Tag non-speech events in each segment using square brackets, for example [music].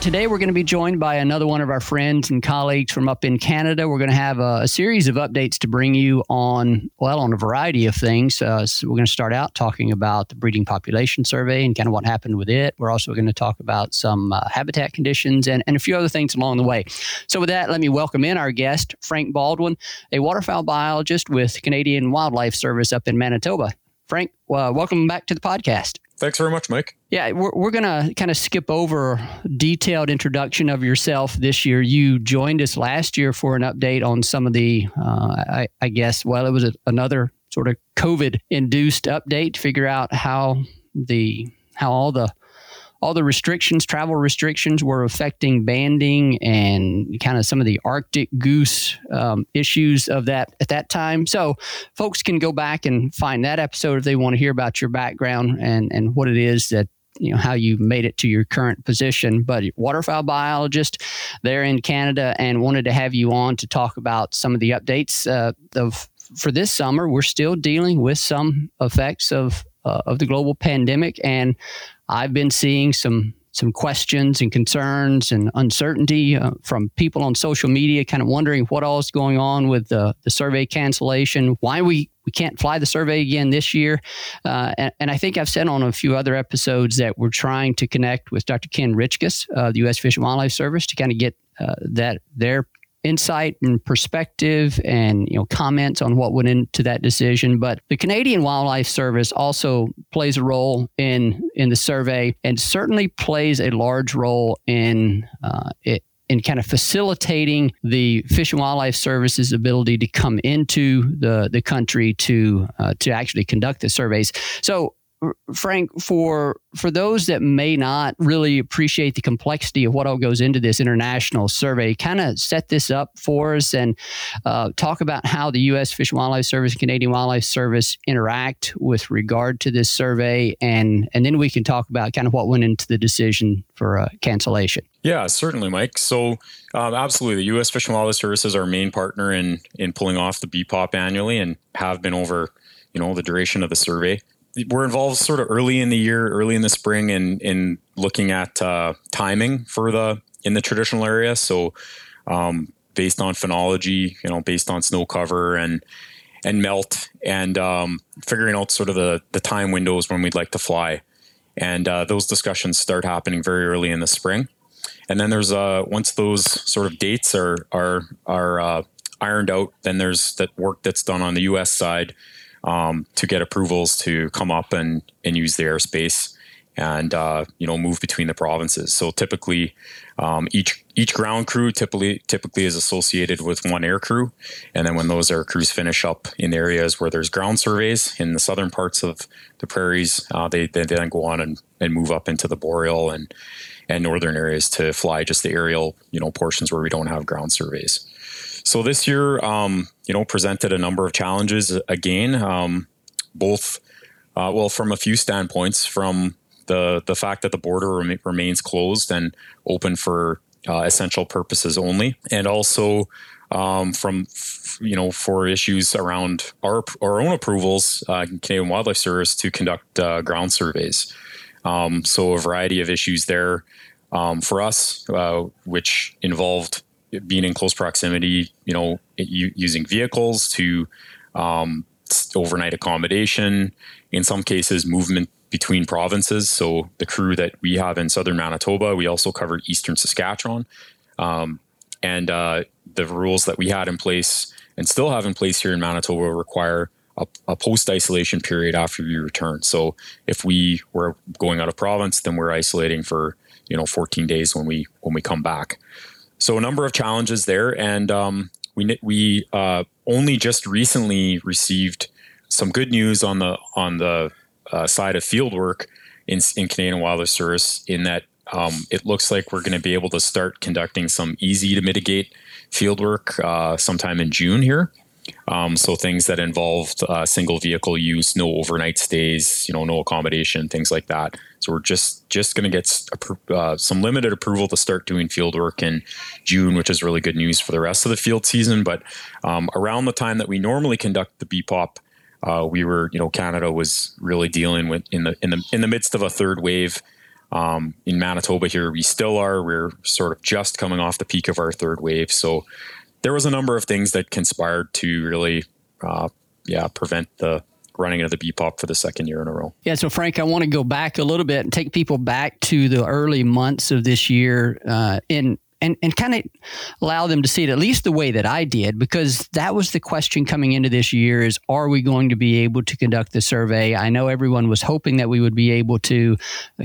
Today, we're going to be joined by another one of our friends and colleagues from up in Canada. We're going to have a, a series of updates to bring you on, well, on a variety of things. Uh, so we're going to start out talking about the breeding population survey and kind of what happened with it. We're also going to talk about some uh, habitat conditions and, and a few other things along the way. So, with that, let me welcome in our guest, Frank Baldwin, a waterfowl biologist with Canadian Wildlife Service up in Manitoba. Frank, uh, welcome back to the podcast. Thanks very much, Mike. Yeah, we're, we're going to kind of skip over detailed introduction of yourself this year. You joined us last year for an update on some of the, uh, I, I, guess, well, it was a, another sort of COVID induced update to figure out how the how all the all the restrictions, travel restrictions, were affecting banding and kind of some of the Arctic goose um, issues of that at that time. So, folks can go back and find that episode if they want to hear about your background and and what it is that you know how you made it to your current position but waterfowl biologist there in canada and wanted to have you on to talk about some of the updates uh, of for this summer. We're still dealing with some effects of uh, of the global pandemic and I've been seeing some some questions and concerns and uncertainty uh, from people on social media, kind of wondering what all is going on with the, the survey cancellation, why we, we can't fly the survey again this year. Uh, and, and, I think I've said on a few other episodes that we're trying to connect with Dr. Ken Richkus, uh, the U.S. Fish and Wildlife Service, to kind of get uh, that their insight and perspective and you know comments on what went into that decision but the Canadian Wildlife Service also plays a role in in the survey and certainly plays a large role in uh, it in kind of facilitating the Fish and Wildlife Service's ability to come into the the country to uh, to actually conduct the surveys. So Frank, for for those that may not really appreciate the complexity of what all goes into this international survey, kind of set this up for us and uh, talk about how the U.S. Fish and Wildlife Service and Canadian Wildlife Service interact with regard to this survey, and and then we can talk about kind of what went into the decision for uh, cancellation. Yeah, certainly, Mike. So, um, absolutely, the U.S. Fish and Wildlife Service is our main partner in in pulling off the BPOP annually, and have been over you know the duration of the survey we're involved sort of early in the year, early in the spring, in in looking at uh, timing for the in the traditional area. So, um, based on phenology, you know, based on snow cover and and melt, and um, figuring out sort of the the time windows when we'd like to fly, and uh, those discussions start happening very early in the spring. And then there's uh once those sort of dates are are are uh, ironed out, then there's that work that's done on the U.S. side um, to get approvals to come up and, and use the airspace and uh, you know move between the provinces. So typically, um, each each ground crew typically typically is associated with one air crew, and then when those air crews finish up in areas where there's ground surveys in the southern parts of the prairies, uh, they, they then go on and, and move up into the boreal and and northern areas to fly just the aerial you know portions where we don't have ground surveys. So this year, um, you know, presented a number of challenges again, um, both, uh, well, from a few standpoints, from the the fact that the border rem- remains closed and open for uh, essential purposes only, and also um, from you know for issues around our our own approvals, uh, Canadian Wildlife Service to conduct uh, ground surveys. Um, so a variety of issues there um, for us, uh, which involved being in close proximity, you know, using vehicles to um, overnight accommodation, in some cases, movement between provinces. So the crew that we have in southern Manitoba, we also covered eastern Saskatchewan. Um, and uh, the rules that we had in place and still have in place here in Manitoba require a, a post isolation period after we return. So if we were going out of province, then we're isolating for you know 14 days when we when we come back. So a number of challenges there, and um, we we uh, only just recently received some good news on the on the uh, side of field work in, in Canadian Wildlife Service in that um, it looks like we're going to be able to start conducting some easy to mitigate field work uh, sometime in June here. Um, so things that involved uh, single vehicle use, no overnight stays, you know, no accommodation, things like that. So we're just just going to get uh, some limited approval to start doing field work in June, which is really good news for the rest of the field season. But um, around the time that we normally conduct the BPOP, uh, we were, you know, Canada was really dealing with in the in the in the midst of a third wave. Um, in Manitoba here, we still are. We're sort of just coming off the peak of our third wave. So there was a number of things that conspired to really, uh, yeah, prevent the running of the BPOP for the second year in a row. Yeah, so Frank, I want to go back a little bit and take people back to the early months of this year uh, in and, and kind of allow them to see it at least the way that I did, because that was the question coming into this year is are we going to be able to conduct the survey? I know everyone was hoping that we would be able to.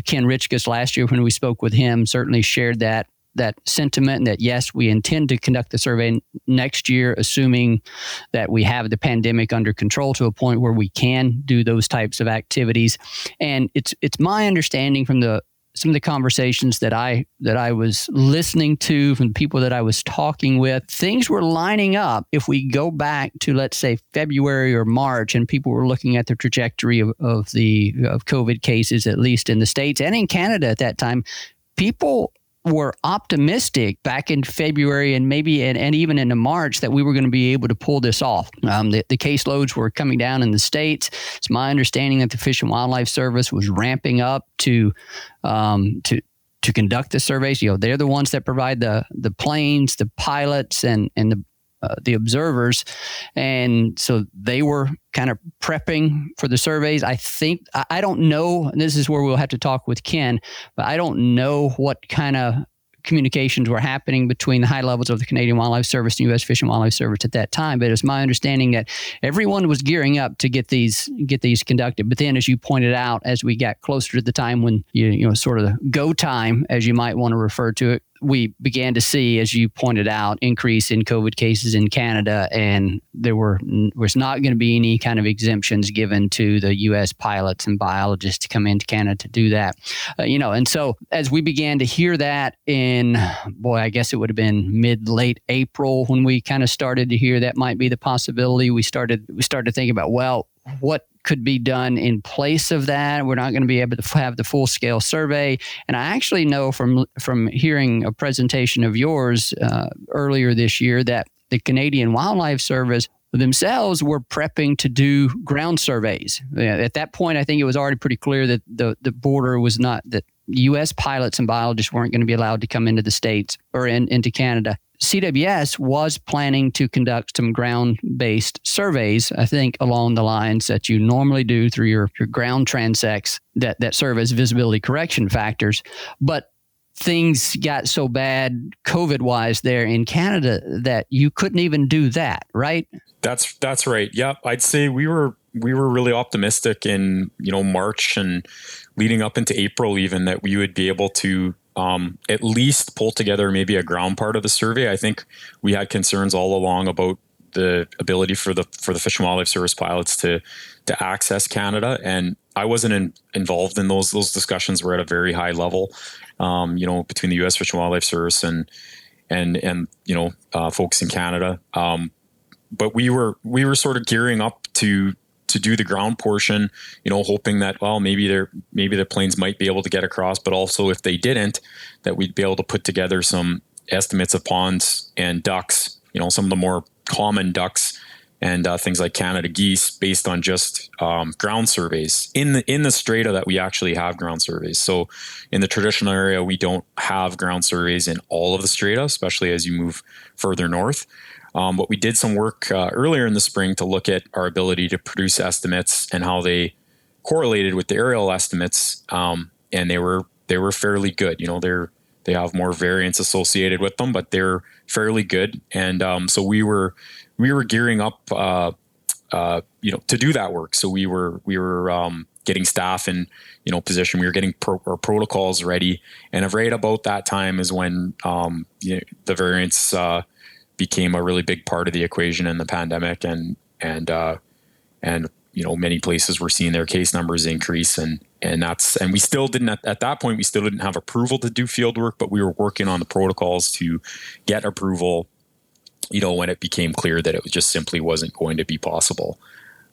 Ken Richkus last year when we spoke with him certainly shared that that sentiment that yes, we intend to conduct the survey next year, assuming that we have the pandemic under control to a point where we can do those types of activities. And it's it's my understanding from the some of the conversations that I that I was listening to from people that I was talking with, things were lining up. If we go back to let's say February or March, and people were looking at the trajectory of, of the of COVID cases, at least in the states and in Canada at that time, people were optimistic back in February and maybe and, and even into March that we were going to be able to pull this off. Um, the, the caseloads were coming down in the states. It's my understanding that the Fish and Wildlife Service was ramping up to um, to to conduct the surveys. You know, they're the ones that provide the the planes, the pilots, and and the uh, the observers, and so they were kind of prepping for the surveys. I think I, I don't know. this is where we'll have to talk with Ken, but I don't know what kind of communications were happening between the high levels of the Canadian Wildlife Service and U.S. Fish and Wildlife Service at that time. But it's my understanding that everyone was gearing up to get these get these conducted. But then, as you pointed out, as we got closer to the time when you you know sort of the go time, as you might want to refer to it, we began to see, as you pointed out, increase in COVID cases in Canada, and there were was not going to be any kind of exemptions given to the U.S. pilots and biologists to come into Canada to do that. Uh, you know, and so as we began to hear that in, boy, I guess it would have been mid late April when we kind of started to hear that might be the possibility. We started we started to think about well, what could be done in place of that. We're not going to be able to have the full scale survey. And I actually know from from hearing a presentation of yours uh, earlier this year that the Canadian Wildlife Service themselves were prepping to do ground surveys. At that point, I think it was already pretty clear that the, the border was not that U.S. pilots and biologists weren't going to be allowed to come into the states or in, into Canada. CWS was planning to conduct some ground based surveys, I think, along the lines that you normally do through your, your ground transects that, that serve as visibility correction factors. But things got so bad COVID wise there in Canada that you couldn't even do that, right? That's that's right. Yeah, I'd say we were we were really optimistic in, you know, March and leading up into April even that we would be able to um, at least pull together maybe a ground part of the survey. I think we had concerns all along about the ability for the for the Fish and Wildlife Service pilots to to access Canada, and I wasn't in, involved in those those discussions. Were at a very high level, um, you know, between the U.S. Fish and Wildlife Service and and and you know uh, folks in Canada. Um, but we were we were sort of gearing up to to do the ground portion, you know, hoping that well maybe they maybe the planes might be able to get across, but also if they didn't, that we'd be able to put together some estimates of ponds and ducks, you know, some of the more common ducks and uh, things like Canada geese based on just um, ground surveys in the in the strata that we actually have ground surveys. So in the traditional area, we don't have ground surveys in all of the strata, especially as you move further north. Um, but we did some work uh, earlier in the spring to look at our ability to produce estimates and how they correlated with the aerial estimates, um, and they were they were fairly good. You know, they're they have more variance associated with them, but they're fairly good. And um, so we were we were gearing up, uh, uh, you know, to do that work. So we were we were um, getting staff in you know position. We were getting pro- our protocols ready, and right about that time is when um, you know, the variants uh, became a really big part of the equation in the pandemic, and and uh, and you know many places were seeing their case numbers increase, and and that's and we still didn't at, at that point we still didn't have approval to do field work, but we were working on the protocols to get approval you know, when it became clear that it just simply wasn't going to be possible.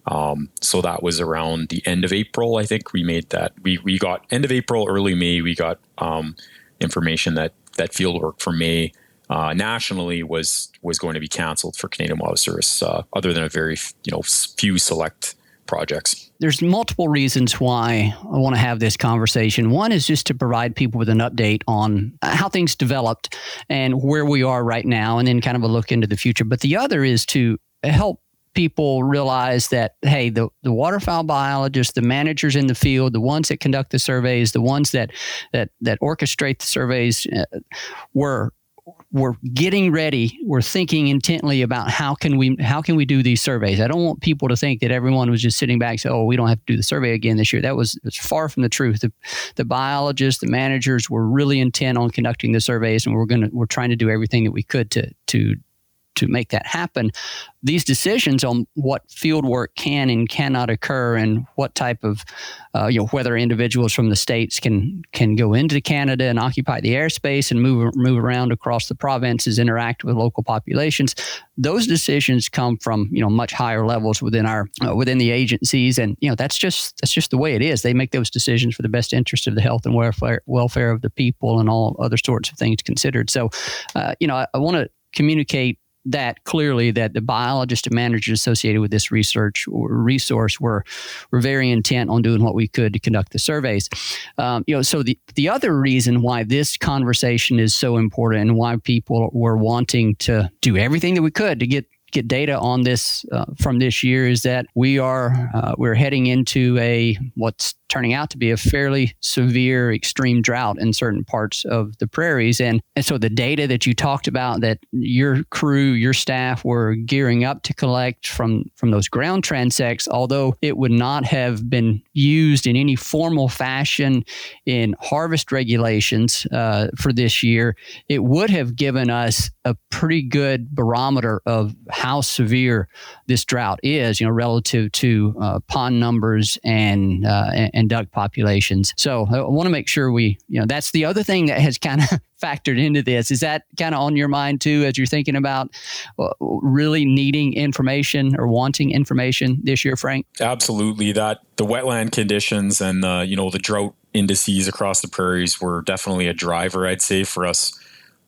Um, so that was around the end of April. I think we made that. We we got end of April, early May. We got um, information that that field work for May uh, nationally was was going to be canceled for Canadian Wildlife Service, uh, other than a very you know few select projects. There's multiple reasons why I want to have this conversation. One is just to provide people with an update on how things developed and where we are right now, and then kind of a look into the future. But the other is to help people realize that hey the, the waterfowl biologists the managers in the field the ones that conduct the surveys the ones that that that orchestrate the surveys uh, were we're getting ready we're thinking intently about how can we how can we do these surveys? I don't want people to think that everyone was just sitting back and say oh we don't have to do the survey again this year. That was, was far from the truth. The, the biologists the managers were really intent on conducting the surveys and we're going to we're trying to do everything that we could to to to make that happen. These decisions on what field work can and cannot occur, and what type of, uh, you know, whether individuals from the states can can go into Canada and occupy the airspace and move move around across the provinces, interact with local populations. Those decisions come from you know much higher levels within our uh, within the agencies, and you know that's just that's just the way it is. They make those decisions for the best interest of the health and welfare welfare of the people and all other sorts of things considered. So, uh, you know, I, I want to communicate that clearly that the biologists and managers associated with this research resource were were very intent on doing what we could to conduct the surveys. Um, you know, so the the other reason why this conversation is so important and why people were wanting to do everything that we could to get get data on this uh, from this year is that we are uh, we're heading into a what's turning out to be a fairly severe extreme drought in certain parts of the prairies. And and so the data that you talked about that your crew your staff were gearing up to collect from from those ground transects although it would not have been used in any formal fashion in harvest regulations uh, for this year it would have given us a pretty good barometer of how severe this drought is you know relative to uh, pond numbers and, uh, and and duck populations. So I want to make sure we, you know, that's the other thing that has kind of [laughs] factored into this. Is that kind of on your mind too as you're thinking about uh, really needing information or wanting information this year, Frank? Absolutely. That the wetland conditions and the, you know, the drought indices across the prairies were definitely a driver, I'd say, for us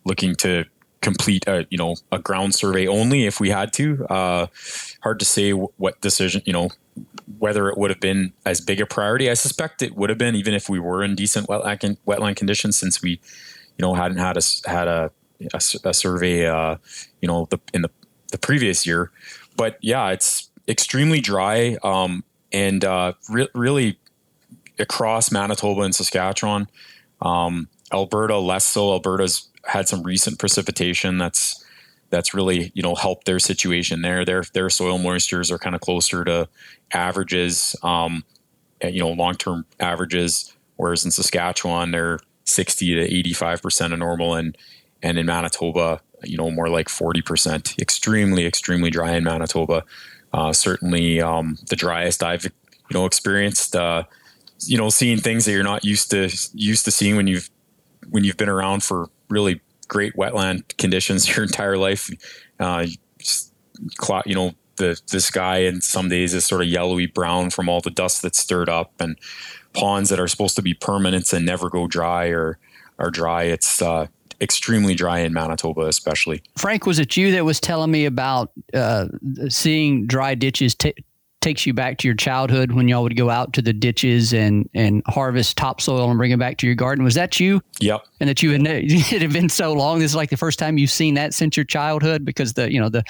looking to complete a you know a ground survey only if we had to. Uh, hard to say what decision you know whether it would have been as big a priority. I suspect it would have been even if we were in decent wetland conditions, since we you know hadn't had a had a a, a survey uh, you know the in the the previous year. But yeah, it's extremely dry um, and uh, re- really across Manitoba and Saskatchewan. Um, Alberta less so. Alberta's had some recent precipitation that's that's really you know helped their situation there. Their their soil moistures are kind of closer to averages, um, you know, long term averages. Whereas in Saskatchewan, they're 60 to 85 percent of normal, and and in Manitoba, you know, more like 40 percent. Extremely, extremely dry in Manitoba. Uh, certainly, um, the driest I've you know experienced. Uh, you know, seeing things that you're not used to used to seeing when you've when you've been around for really great wetland conditions [laughs] your entire life. Uh, you know, the the sky and some days is sort of yellowy brown from all the dust that's stirred up, and ponds that are supposed to be permanent and never go dry or are dry. It's uh, extremely dry in Manitoba, especially. Frank, was it you that was telling me about uh, seeing dry ditches t- takes you back to your childhood when y'all would go out to the ditches and and harvest topsoil and bring it back to your garden. Was that you? Yep. And that you had [laughs] it had been so long. This is like the first time you've seen that since your childhood because the you know the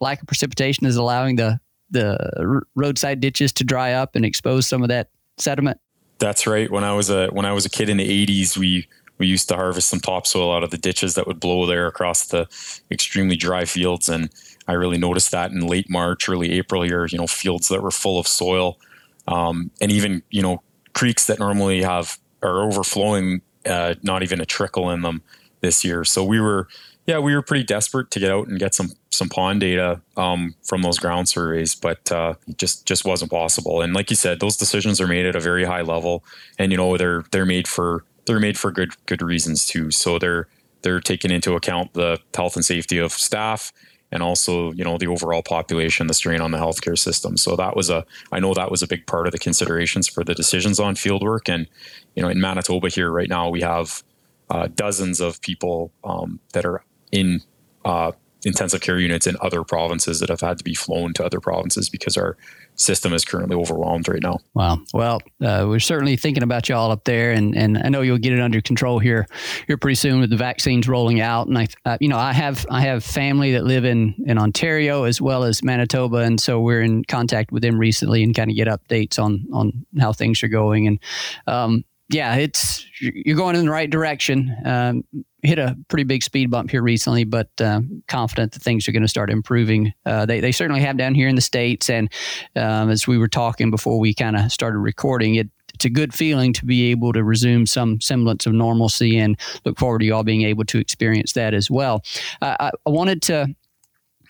lack of precipitation is allowing the the roadside ditches to dry up and expose some of that sediment. That's right. When I was a when I was a kid in the 80s, we we used to harvest some topsoil out of the ditches that would blow there across the extremely dry fields and I really noticed that in late March, early April here, you know, fields that were full of soil, um, and even, you know, creeks that normally have are overflowing, uh, not even a trickle in them this year. So we were, yeah, we were pretty desperate to get out and get some some pond data um, from those ground surveys, but uh, just just wasn't possible. And like you said, those decisions are made at a very high level, and you know they're they're made for they're made for good good reasons too. So they're they're taking into account the health and safety of staff and also you know the overall population, the strain on the healthcare system. So that was a I know that was a big part of the considerations for the decisions on fieldwork. And you know in Manitoba here right now we have uh, dozens of people um, that are in uh, intensive care units in other provinces that have had to be flown to other provinces because our system is currently overwhelmed right now. Wow. Well, uh, we're certainly thinking about y'all up there, and, and I know you'll get it under control here here pretty soon with the vaccines rolling out. And I, uh, you know, I have I have family that live in in Ontario as well as Manitoba, and so we're in contact with them recently and kind of get updates on on how things are going. And um, yeah, it's you're going in the right direction. Um, hit a pretty big speed bump here recently, but uh, confident that things are going to start improving. Uh, they, they certainly have down here in the states, and um, as we were talking before we kind of started recording, it it's a good feeling to be able to resume some semblance of normalcy, and look forward to you all being able to experience that as well. Uh, I, I wanted to.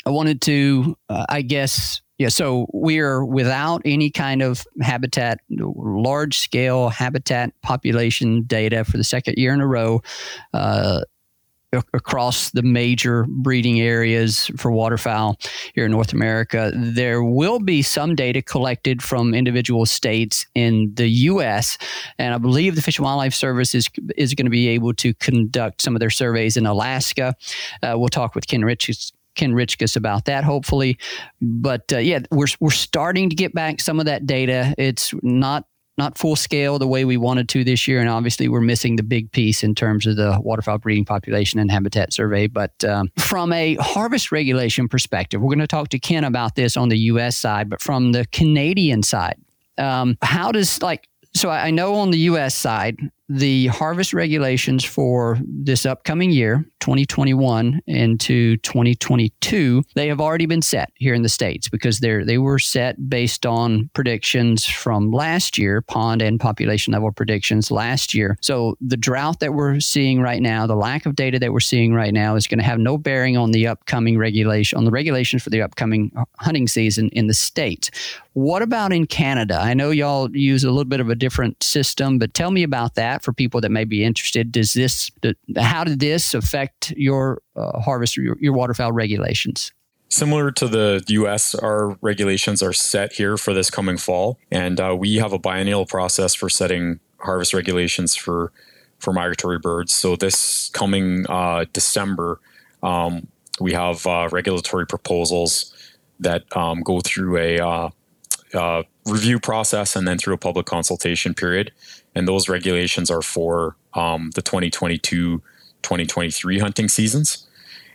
I wanted to, uh, I guess, yeah, so we're without any kind of habitat, large scale habitat population data for the second year in a row. Uh, across the major breeding areas for waterfowl here in North America. There will be some data collected from individual states in the U.S., and I believe the Fish and Wildlife Service is, is going to be able to conduct some of their surveys in Alaska. Uh, we'll talk with Ken Rich Ken Richkus about that, hopefully. But uh, yeah, we're we're starting to get back some of that data. It's not not full scale the way we wanted to this year, and obviously we're missing the big piece in terms of the waterfowl breeding population and habitat survey. But um, from a harvest regulation perspective, we're going to talk to Ken about this on the U.S. side, but from the Canadian side, um, how does like so I know on the U.S. side, the harvest regulations for this upcoming year, 2021 into 2022, they have already been set here in the states because they they were set based on predictions from last year, pond and population level predictions last year. So the drought that we're seeing right now, the lack of data that we're seeing right now, is going to have no bearing on the upcoming regulation on the regulations for the upcoming hunting season in the states. What about in Canada? I know y'all use a little bit of a different system, but tell me about that for people that may be interested. Does this, how did this affect your uh, harvest, your, your waterfowl regulations? Similar to the US, our regulations are set here for this coming fall, and uh, we have a biennial process for setting harvest regulations for for migratory birds. So this coming uh, December, um, we have uh, regulatory proposals that um, go through a uh, uh, review process and then through a public consultation period. And those regulations are for um, the 2022 2023 hunting seasons.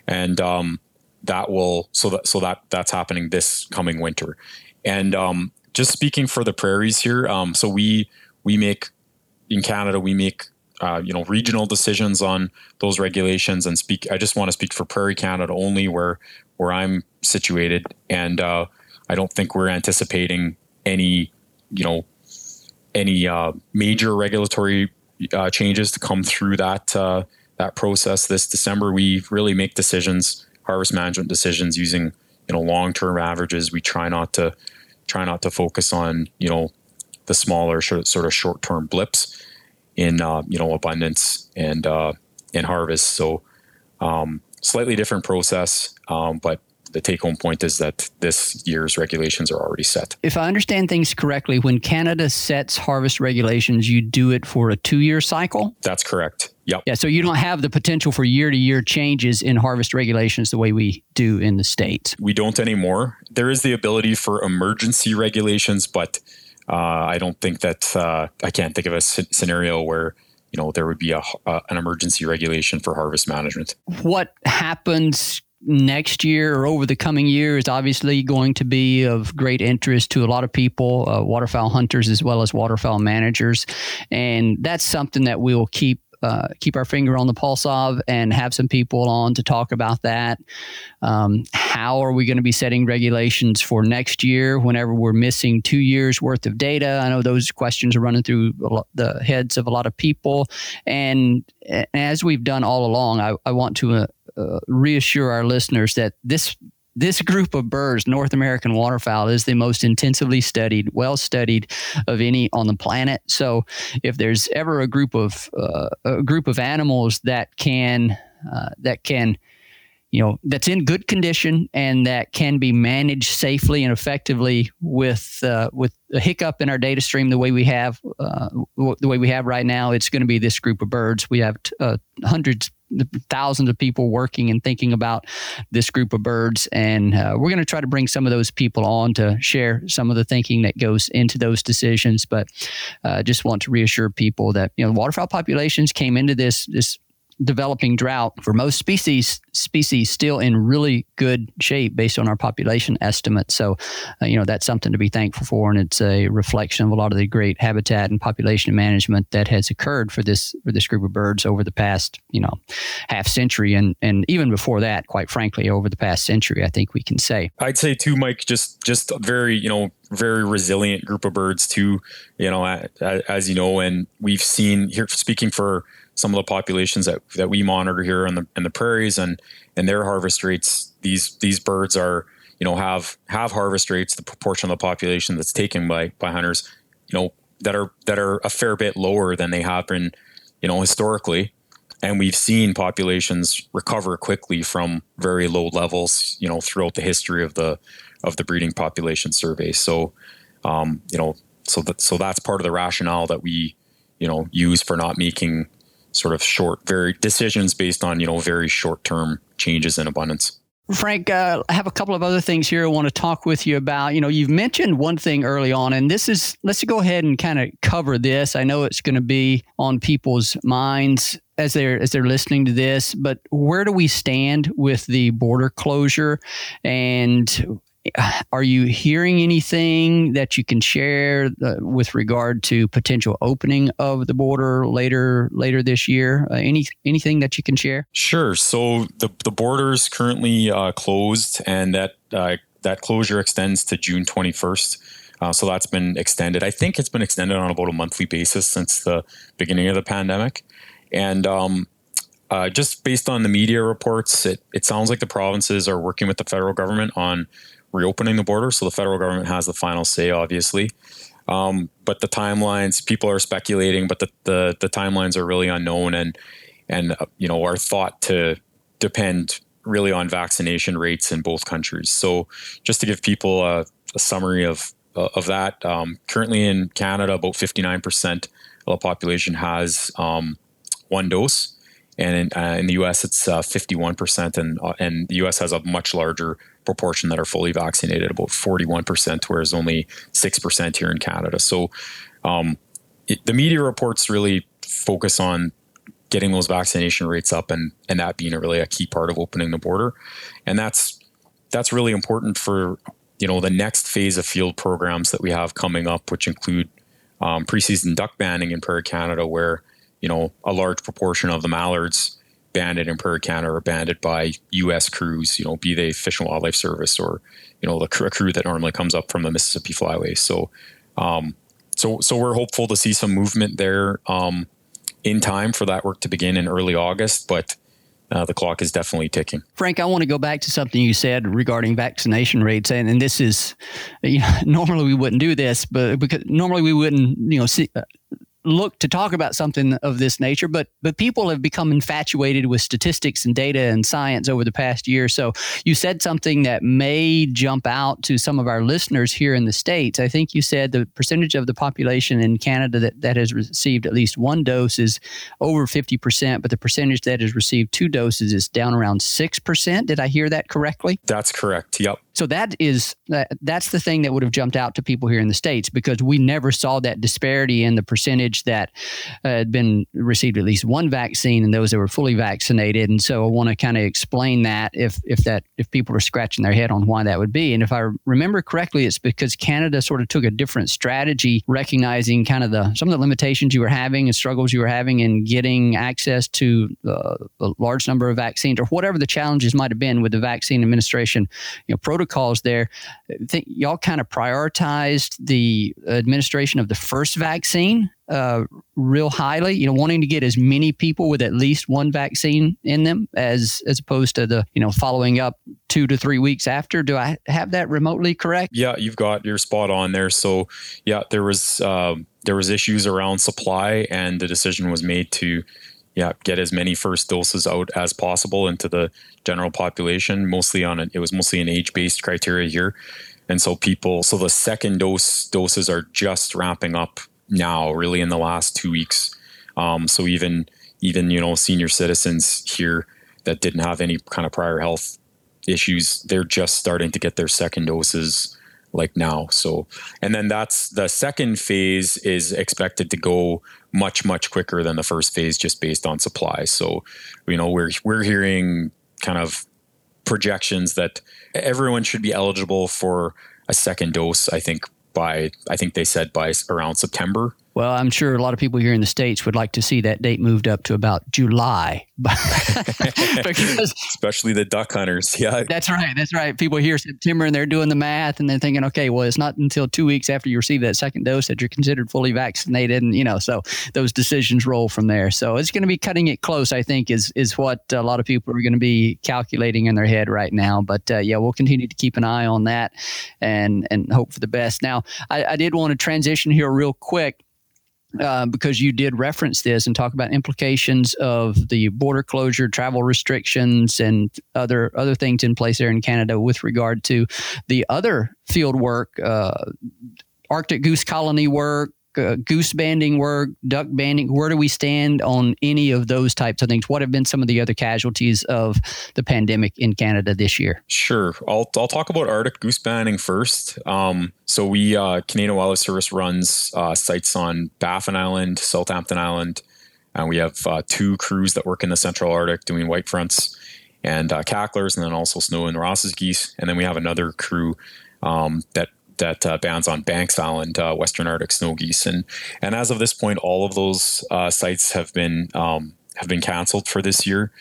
And um, that will, so that, so that that's happening this coming winter. And um, just speaking for the prairies here, um, so we, we make in Canada, we make uh, you know regional decisions on those regulations and speak i just want to speak for prairie canada only where where i'm situated and uh, I don't think we're anticipating any, you know, any uh, major regulatory uh, changes to come through that uh, that process this December. We really make decisions, harvest management decisions using you know long term averages. We try not to try not to focus on you know the smaller sort of short term blips in uh, you know abundance and uh, in harvest. So um, slightly different process, um, but the take home point is that this year's regulations are already set. If I understand things correctly, when Canada sets harvest regulations, you do it for a two year cycle? That's correct. Yep. Yeah. So you don't have the potential for year to year changes in harvest regulations the way we do in the States. We don't anymore. There is the ability for emergency regulations, but uh, I don't think that uh, I can't think of a scenario where you know there would be a, uh, an emergency regulation for harvest management. What happens next year or over the coming year is obviously going to be of great interest to a lot of people, uh, waterfowl hunters as well as waterfowl managers, and that's something that we'll keep. Uh, keep our finger on the pulse of and have some people on to talk about that. Um, how are we going to be setting regulations for next year whenever we're missing two years worth of data? I know those questions are running through the heads of a lot of people. And, and as we've done all along, I, I want to uh, uh, reassure our listeners that this this group of birds, North American waterfowl, is the most intensively studied, well studied of any on the planet. So, if there's ever a group of uh, a group of animals that can uh, that can you know that's in good condition and that can be managed safely and effectively with uh, with a hiccup in our data stream the way we have uh, the way we have right now it's going to be this group of birds we have uh, hundreds thousands of people working and thinking about this group of birds. And uh, we're going to try to bring some of those people on to share some of the thinking that goes into those decisions. But uh, just want to reassure people that you know waterfowl populations came into this this developing drought for most species species still in really good shape based on our population estimates. So uh, you know that's something to be thankful for. And it's a reflection of a lot of the great habitat and population management that has occurred for this for this group of birds over the past you know half century and and even before that quite frankly over the past century i think we can say. I'd say too mike just just very you know very resilient group of birds too you know as you know and we've seen here speaking for some of the populations that, that we monitor here in the in the prairies and and their harvest rates these these birds are you know have have harvest rates the proportion of the population that's taken by by hunters you know that are that are a fair bit lower than they have been you know historically. And we've seen populations recover quickly from very low levels you know throughout the history of the of the breeding population survey. So um, you know so that so that's part of the rationale that we you know use for not making sort of short, very decisions based on you know very short term changes in abundance. Frank, uh, I have a couple of other things here I want to talk with you about. You know, you've mentioned one thing early on, and this is let's go ahead and kind of cover this. I know it's going to be on people's minds as they're as they're listening to this, but where do we stand with the border closure, and [sighs] are you hearing anything that you can share uh, with regard to potential opening of the border later later this year? Uh, any anything that you can share? Sure. So the the border is currently uh, closed, and that uh, that closure extends to June twenty first. Uh, so that's been extended. I think it's been extended on about a monthly basis since the beginning of the pandemic, and um, just based on the media reports, it, it sounds like the provinces are working with the federal government on reopening the border. So the federal government has the final say, obviously. Um, but the timelines, people are speculating, but the, the, the timelines are really unknown and and uh, you know are thought to depend really on vaccination rates in both countries. So just to give people a, a summary of uh, of that, um, currently in Canada, about fifty nine percent of the population has um, one dose and in, uh, in the U.S. it's uh, 51%, and uh, and the U.S. has a much larger proportion that are fully vaccinated, about 41%, whereas only six percent here in Canada. So, um, it, the media reports really focus on getting those vaccination rates up, and and that being a really a key part of opening the border, and that's that's really important for you know the next phase of field programs that we have coming up, which include um, preseason duck banding in Prairie Canada, where you know, a large proportion of the mallards banded in Prairie Canada are banded by U.S. crews, you know, be they Fish and Wildlife Service or, you know, the crew, crew that normally comes up from the Mississippi Flyway. So, um, so, so we're hopeful to see some movement there um, in time for that work to begin in early August, but uh, the clock is definitely ticking. Frank, I want to go back to something you said regarding vaccination rates, and, and this is, you [laughs] know, normally we wouldn't do this, but because normally we wouldn't, you know, see, uh, look to talk about something of this nature, but but people have become infatuated with statistics and data and science over the past year. So you said something that may jump out to some of our listeners here in the states. I think you said the percentage of the population in Canada that, that has received at least one dose is over fifty percent, but the percentage that has received two doses is down around six percent. Did I hear that correctly? That's correct. Yep. So that is that's the thing that would have jumped out to people here in the states because we never saw that disparity in the percentage that uh, had been received at least one vaccine and those that were fully vaccinated. And so I want to kind of explain that if if that if people are scratching their head on why that would be. And if I remember correctly, it's because Canada sort of took a different strategy, recognizing kind of the some of the limitations you were having and struggles you were having in getting access to uh, a large number of vaccines or whatever the challenges might have been with the vaccine administration, you know, protocols there. I think y'all kind of prioritized the administration of the first vaccine uh, real highly. You know, wanting to get as many people with at least one vaccine in them as as opposed to the you know following up two to three weeks after. Do I have that remotely correct? Yeah, you've got your spot on there. So yeah, there was um, there was issues around supply, and the decision was made to yeah, get as many first doses out as possible into the general population. Mostly on it, it was mostly an age based criteria here, and so people, so the second dose doses are just ramping up now, really in the last two weeks. Um, so even even you know senior citizens here that didn't have any kind of prior health issues, they're just starting to get their second doses like now. So, and then that's the second phase is expected to go much much quicker than the first phase, just based on supply. So, you know, we're we're hearing kind of projections that everyone should be eligible for a second dose. I think by I think they said by around September well, I'm sure a lot of people here in the States would like to see that date moved up to about July. [laughs] because, Especially the duck hunters. Yeah. That's right. That's right. People hear September and they're doing the math and they're thinking, okay, well, it's not until two weeks after you receive that second dose that you're considered fully vaccinated. And, you know, so those decisions roll from there. So it's going to be cutting it close, I think, is, is what a lot of people are going to be calculating in their head right now. But uh, yeah, we'll continue to keep an eye on that and, and hope for the best. Now, I, I did want to transition here real quick uh, because you did reference this and talk about implications of the border closure, travel restrictions, and other other things in place there in Canada with regard to the other field work, uh, Arctic goose colony work, uh, goose banding work, duck banding? Where do we stand on any of those types of things? What have been some of the other casualties of the pandemic in Canada this year? Sure, I'll I'll talk about Arctic goose banding first. Um, so we uh, Canadian Wildlife Service runs uh, sites on Baffin Island, Southampton Island, and we have uh, two crews that work in the Central Arctic doing white fronts and uh, cacklers, and then also snow and Ross's geese, and then we have another crew um, that that uh, bands on Banks Island, uh, Western Arctic snow geese, and and as of this point, all of those uh, sites have been um, have been canceled for this year.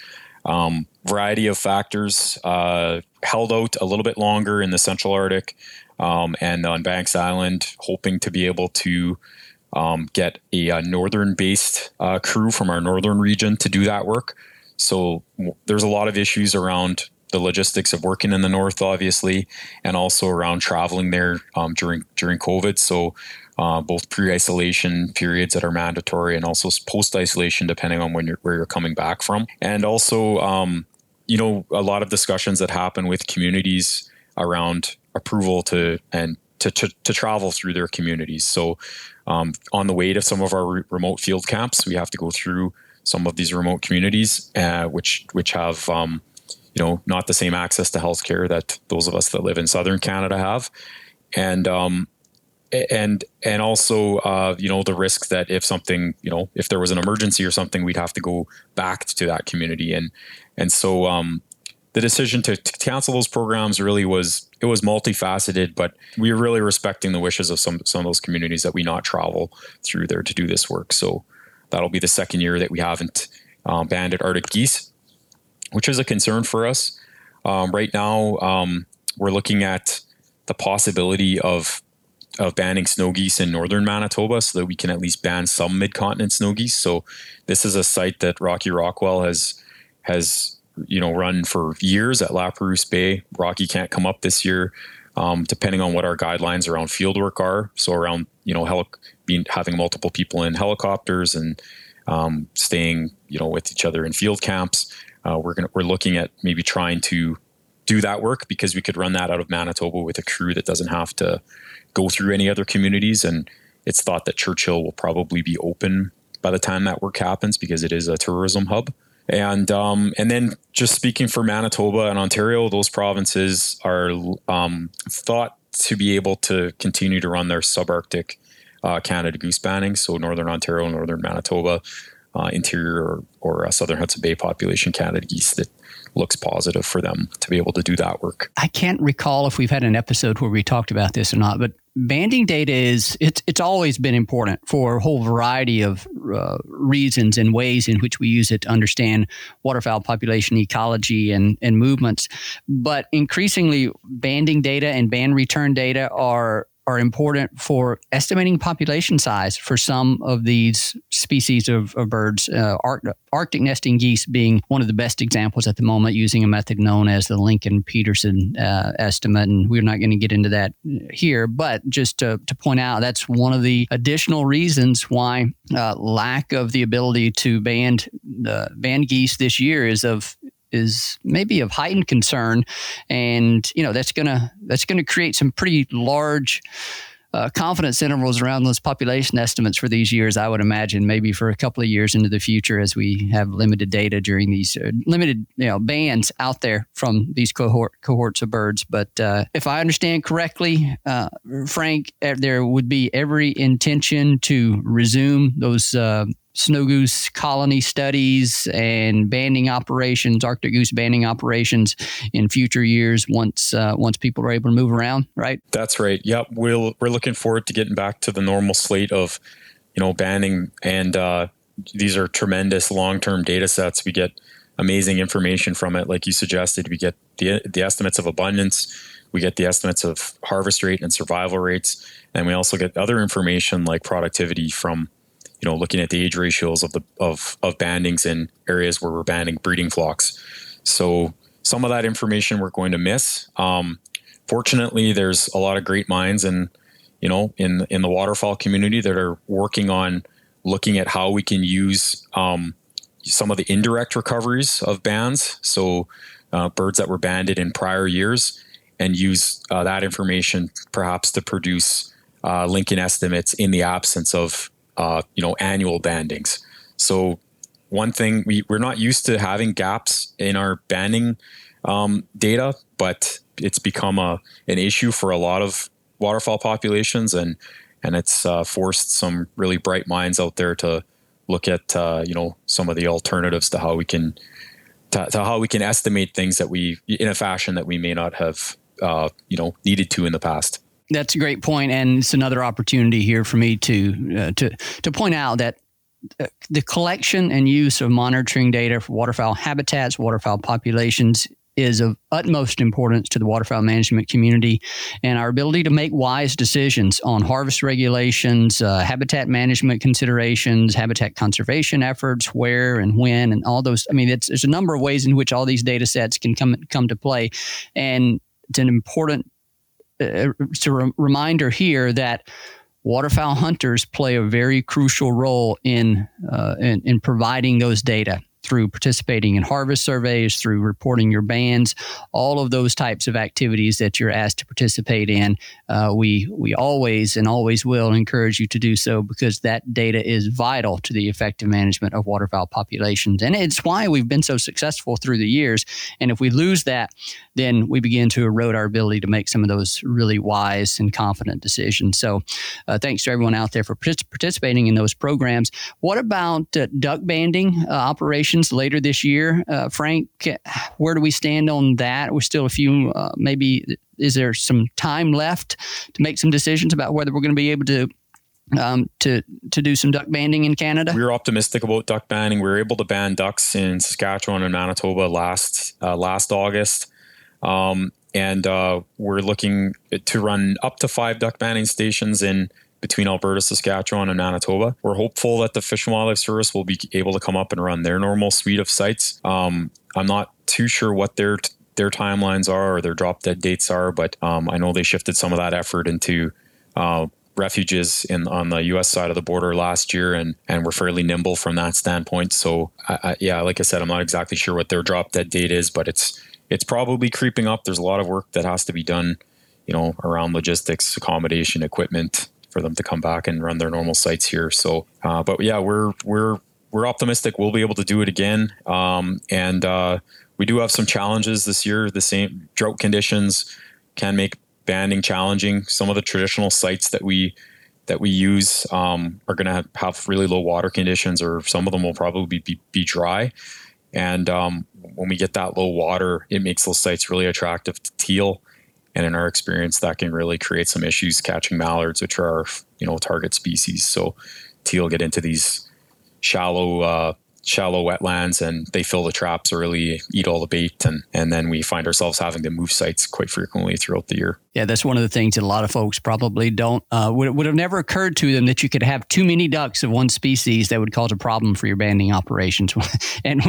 Um, variety of factors uh, held out a little bit longer in the Central Arctic um, and on Banks Island, hoping to be able to um, get a, a uh, northern-based uh, crew from our northern region to do that work. So there's a lot of issues around the logistics of working in the north, obviously, and also around traveling there um, during during COVID. So uh, both pre-isolation periods that are mandatory and also post-isolation, depending on when you're where you're coming back from, and also um, you know a lot of discussions that happen with communities around approval to and to, to, to travel through their communities. So um, on the way to some of our re- remote field camps, we have to go through some of these remote communities, uh, which which have um, you know, not the same access to healthcare that those of us that live in southern Canada have, and um, and and also uh, you know the risk that if something you know if there was an emergency or something, we'd have to go back to that community, and and so um, the decision to, to cancel those programs really was it was multifaceted, but we were really respecting the wishes of some some of those communities that we not travel through there to do this work. So that'll be the second year that we haven't um, banded Arctic geese which is a concern for us. Um, right now, um, we're looking at the possibility of of banding snow geese in northern Manitoba, so that we can at least band some mid-continent snow geese. So, this is a site that Rocky Rockwell has has you know run for years at Lapérouse Bay. Rocky can't come up this year, um, depending on what our guidelines around fieldwork are. So around you know being having multiple people in helicopters and um, staying you know with each other in field camps uh, we're gonna we're looking at maybe trying to do that work because we could run that out of Manitoba with a crew that doesn't have to go through any other communities. And it's thought that Churchill will probably be open by the time that work happens because it is a tourism hub. And um, and then just speaking for Manitoba and Ontario, those provinces are um, thought to be able to continue to run their subarctic uh, Canada goose banding. So Northern Ontario, Northern Manitoba, uh, interior or, or southern Hudson Bay population geese that looks positive for them to be able to do that work. I can't recall if we've had an episode where we talked about this or not, but banding data is it's it's always been important for a whole variety of uh, reasons and ways in which we use it to understand waterfowl population ecology and and movements. But increasingly, banding data and band return data are are important for estimating population size for some of these species of, of birds. Uh, Arctic, nesting geese being one of the best examples at the moment, using a method known as the Lincoln-Petersen uh, estimate. And we're not going to get into that here, but just to, to point out, that's one of the additional reasons why uh, lack of the ability to band the band geese this year is of is maybe of heightened concern, and you know that's gonna that's gonna create some pretty large. Uh, confidence intervals around those population estimates for these years, I would imagine, maybe for a couple of years into the future, as we have limited data during these uh, limited, you know, bands out there from these cohort cohorts of birds. But uh, if I understand correctly, uh, Frank, uh, there would be every intention to resume those uh, snow goose colony studies and banding operations, Arctic goose banding operations in future years once uh, once people are able to move around, right? That's right. Yep, we'll, we're looking forward to getting back to the normal slate of, you know, banding, and uh, these are tremendous long term data sets. We get amazing information from it, like you suggested. We get the the estimates of abundance. We get the estimates of harvest rate and survival rates, and we also get other information like productivity from you know, looking at the age ratios of the of of bandings in areas where we're banding breeding flocks. So some of that information we're going to miss. Um, fortunately, there's a lot of great minds and you know in in the waterfowl community that are working on looking at how we can use um, some of the indirect recoveries of bands. So uh, birds that were banded in prior years and use uh, that information perhaps to produce uh, Lincoln estimates in the absence of uh, you know, annual bandings. So one thing we, we're not used to having gaps in our banding um, data, but it's become a an issue for a lot of waterfowl populations, and and it's uh, forced some really bright minds out there to look at uh, you know some of the alternatives to how we can to, to, how we can estimate things that we in a fashion that we may not have uh, you know needed to in the past. That's a great point, and it's another opportunity here for me to uh, to to point out that uh, the collection and use of monitoring data for waterfowl habitats, waterfowl populations is of utmost importance to the waterfowl management community and our ability to make wise decisions on harvest regulations, uh, habitat management considerations, habitat conservation efforts, where and when, and all those. I mean, it's, there's a number of ways in which all these data sets can come come to play, and it's an important it's a re- reminder here that waterfowl hunters play a very crucial role in, uh, in, in providing those data through participating in harvest surveys, through reporting your bands, all of those types of activities that you're asked to participate in. Uh, we we always and always will encourage you to do so because that data is vital to the effective management of waterfowl populations, and it's why we've been so successful through the years. And if we lose that, then we begin to erode our ability to make some of those really wise and confident decisions. So, uh, thanks to everyone out there for participating in those programs. What about uh, duck banding uh, later this year. Uh, Frank, where do we stand on that? We're still a few, uh, maybe, is there some time left to make some decisions about whether we're going to be able to um, to to do some duck banding in Canada? We are optimistic about duck banding. We were able to ban ducks in Saskatchewan and Manitoba last uh, last August, um, and uh, we're looking to run up to five duck banding stations in between Alberta, Saskatchewan, and Manitoba. We're hopeful that the Fish and Wildlife Service will be able to come up and run their normal suite of sites. Um, I'm not too sure what their their timelines are or their drop dead dates are, but um, I know they shifted some of that effort into uh, refuges in on the U.S. side of the border last year, and and we're fairly nimble from that standpoint. So, I, I, yeah, like I said, I'm not exactly sure what their drop dead date is, but it's it's probably creeping up. There's a lot of work that has to be done, you know, around logistics, accommodation, equipment, for them to come back and run their normal sites here. So, uh, but yeah, we're we're we're optimistic we'll be able to do it again. Um, and uh, we do have some challenges this year. The same drought conditions can make banding challenging. Some of the traditional sites that we that we use um, are going to have really low water conditions, or some of them will probably be, be dry. And um, when we get that low water, it makes those sites really attractive to teal. And in our experience, that can really create some issues catching mallards, which are you know target species. So teal get into these shallow uh, shallow wetlands and they fill the traps early, eat all the bait, and and then we find ourselves having to move sites quite frequently throughout the year. Yeah, that's one of the things that a lot of folks probably don't uh, would would have never occurred to them that you could have too many ducks of one species that would cause a problem for your banding operations. [laughs] and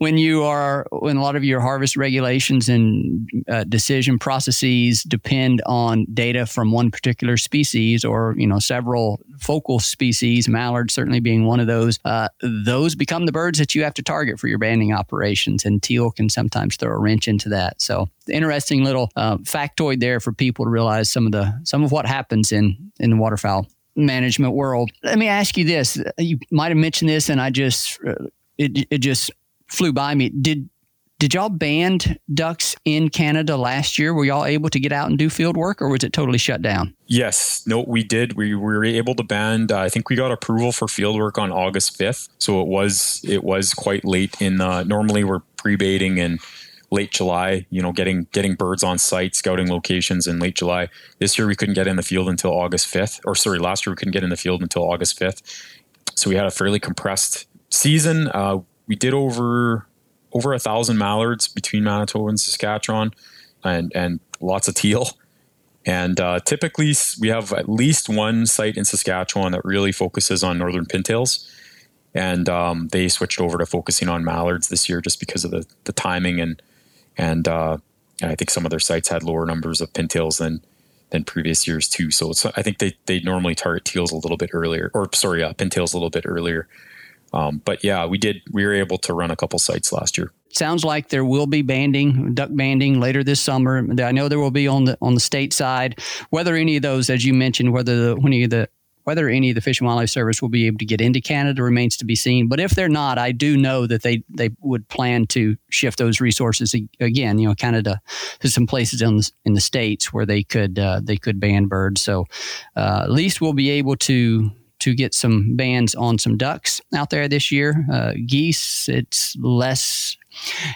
when you are when a lot of your harvest regulations and uh, decision processes depend on data from one particular species or you know several focal species, mallard certainly being one of those, uh, those become the birds that you have to target for your banding operations, and teal can sometimes throw a wrench into that. So interesting little uh, factoid there for people to realize some of the some of what happens in in the waterfowl management world. Let me ask you this: you might have mentioned this, and I just uh, it it just flew by me. Did did y'all band ducks in Canada last year? Were y'all able to get out and do field work, or was it totally shut down? Yes, no, we did. We, were able to band. Uh, I think we got approval for field work on August fifth, so it was it was quite late in. Uh, normally, we're pre baiting in late July. You know, getting getting birds on site, scouting locations in late July. This year, we couldn't get in the field until August fifth, or sorry, last year we couldn't get in the field until August fifth. So we had a fairly compressed season. Uh, we did over over a thousand mallards between Manitoba and Saskatchewan, and and lots of teal. And uh, typically, we have at least one site in Saskatchewan that really focuses on northern pintails, and um, they switched over to focusing on mallards this year just because of the the timing and and, uh, I think some of their sites had lower numbers of pintails than than previous years too. So I think they they normally target teals a little bit earlier, or sorry, uh, pintails a little bit earlier. Um, but yeah, we did. We were able to run a couple sites last year. Sounds like there will be banding, duck banding later this summer. I know there will be on the on the state side. Whether any of those, as you mentioned, whether the, any of the whether any of the Fish and Wildlife Service will be able to get into Canada remains to be seen. But if they're not, I do know that they they would plan to shift those resources again. You know, Canada to some places in the, in the states where they could uh, they could ban birds. So uh, at least we'll be able to to get some bands on some ducks out there this year. Uh, geese, it's less.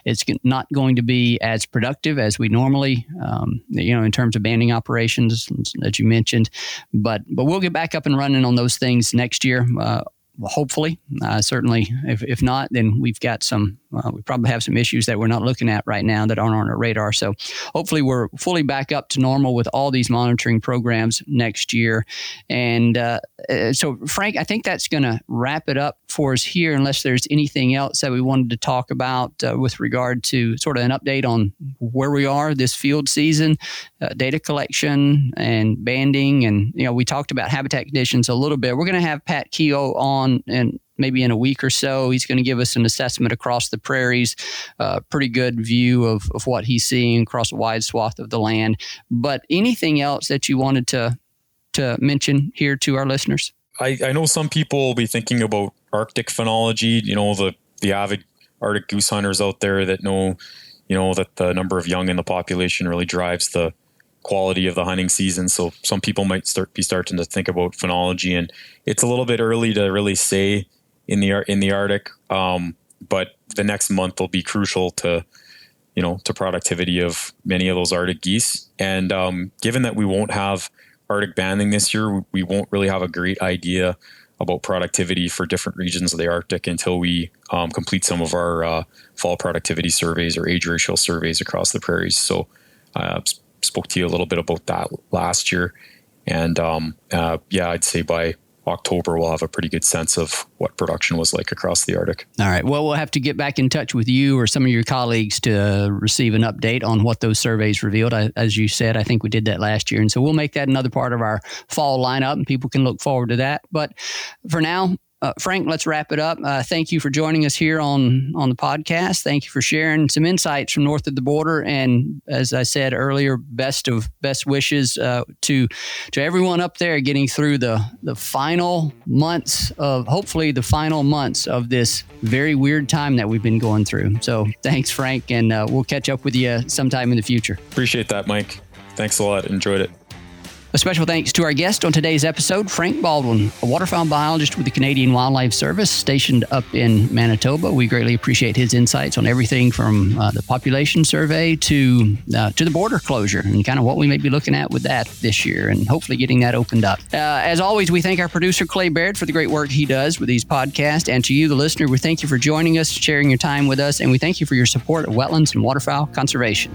It's not going to be as productive as we normally, um, you know, in terms of banding operations that you mentioned. But but we'll get back up and running on those things next year. Uh, hopefully, uh, certainly. If, if not, then we've got some. Uh, we probably have some issues that we're not looking at right now that aren't on our radar. So, hopefully, we're fully back up to normal with all these monitoring programs next year. And uh, uh so, Frank, I think that's going to wrap it up for us here. Unless there's anything else that we wanted to talk about uh, with regard to sort of an update on where we are this field season, uh, data collection and banding, and you know, we talked about habitat conditions a little bit. We're going to have Pat Keogh on on and maybe in a week or so. He's going to give us an assessment across the prairies, a uh, pretty good view of, of what he's seeing across a wide swath of the land. But anything else that you wanted to to mention here to our listeners? I, I know some people will be thinking about Arctic phenology, you know, the, the avid Arctic goose hunters out there that know, you know, that the number of young in the population really drives the quality of the hunting season. So some people might start be starting to think about phenology, and it's a little bit early to really say in the in the Arctic. Um, but the next month will be crucial to you know to productivity of many of those Arctic geese. And um, given that we won't have Arctic banding this year, we won't really have a great idea about productivity for different regions of the Arctic until we um, complete some of our uh, fall productivity surveys or age ratio surveys across the prairies. So, uh, spoke to you a little bit about that last year. And um, uh, yeah, I'd say by October, we'll have a pretty good sense of what production was like across the Arctic. All right. Well, we'll have to get back in touch with you or some of your colleagues to receive an update on what those surveys revealed. I, as you said, I think we did that last year. And so we'll make that another part of our fall lineup and people can look forward to that. But for now, uh, Frank, let's wrap it up. Uh, thank you for joining us here on on the podcast. Thank you for sharing some insights from north of the border. And as I said earlier, best of best wishes uh, to to everyone up there getting through the the final months of hopefully the final months of this very weird time that we've been going through. So thanks, Frank, and uh, we'll catch up with you sometime in the future. Appreciate that, Mike. Thanks a lot. Enjoyed it. A special thanks to our guest on today's episode, Frank Baldwin, a waterfowl biologist with the Canadian Wildlife Service stationed up in Manitoba. We greatly appreciate his insights on everything from uh, the population survey to uh, to the border closure and kind of what we may be looking at with that this year and hopefully getting that opened up. Uh, as always, we thank our producer, Clay Baird, for the great work he does with these podcasts. And to you, the listener, we thank you for joining us, sharing your time with us, and we thank you for your support of wetlands and waterfowl conservation.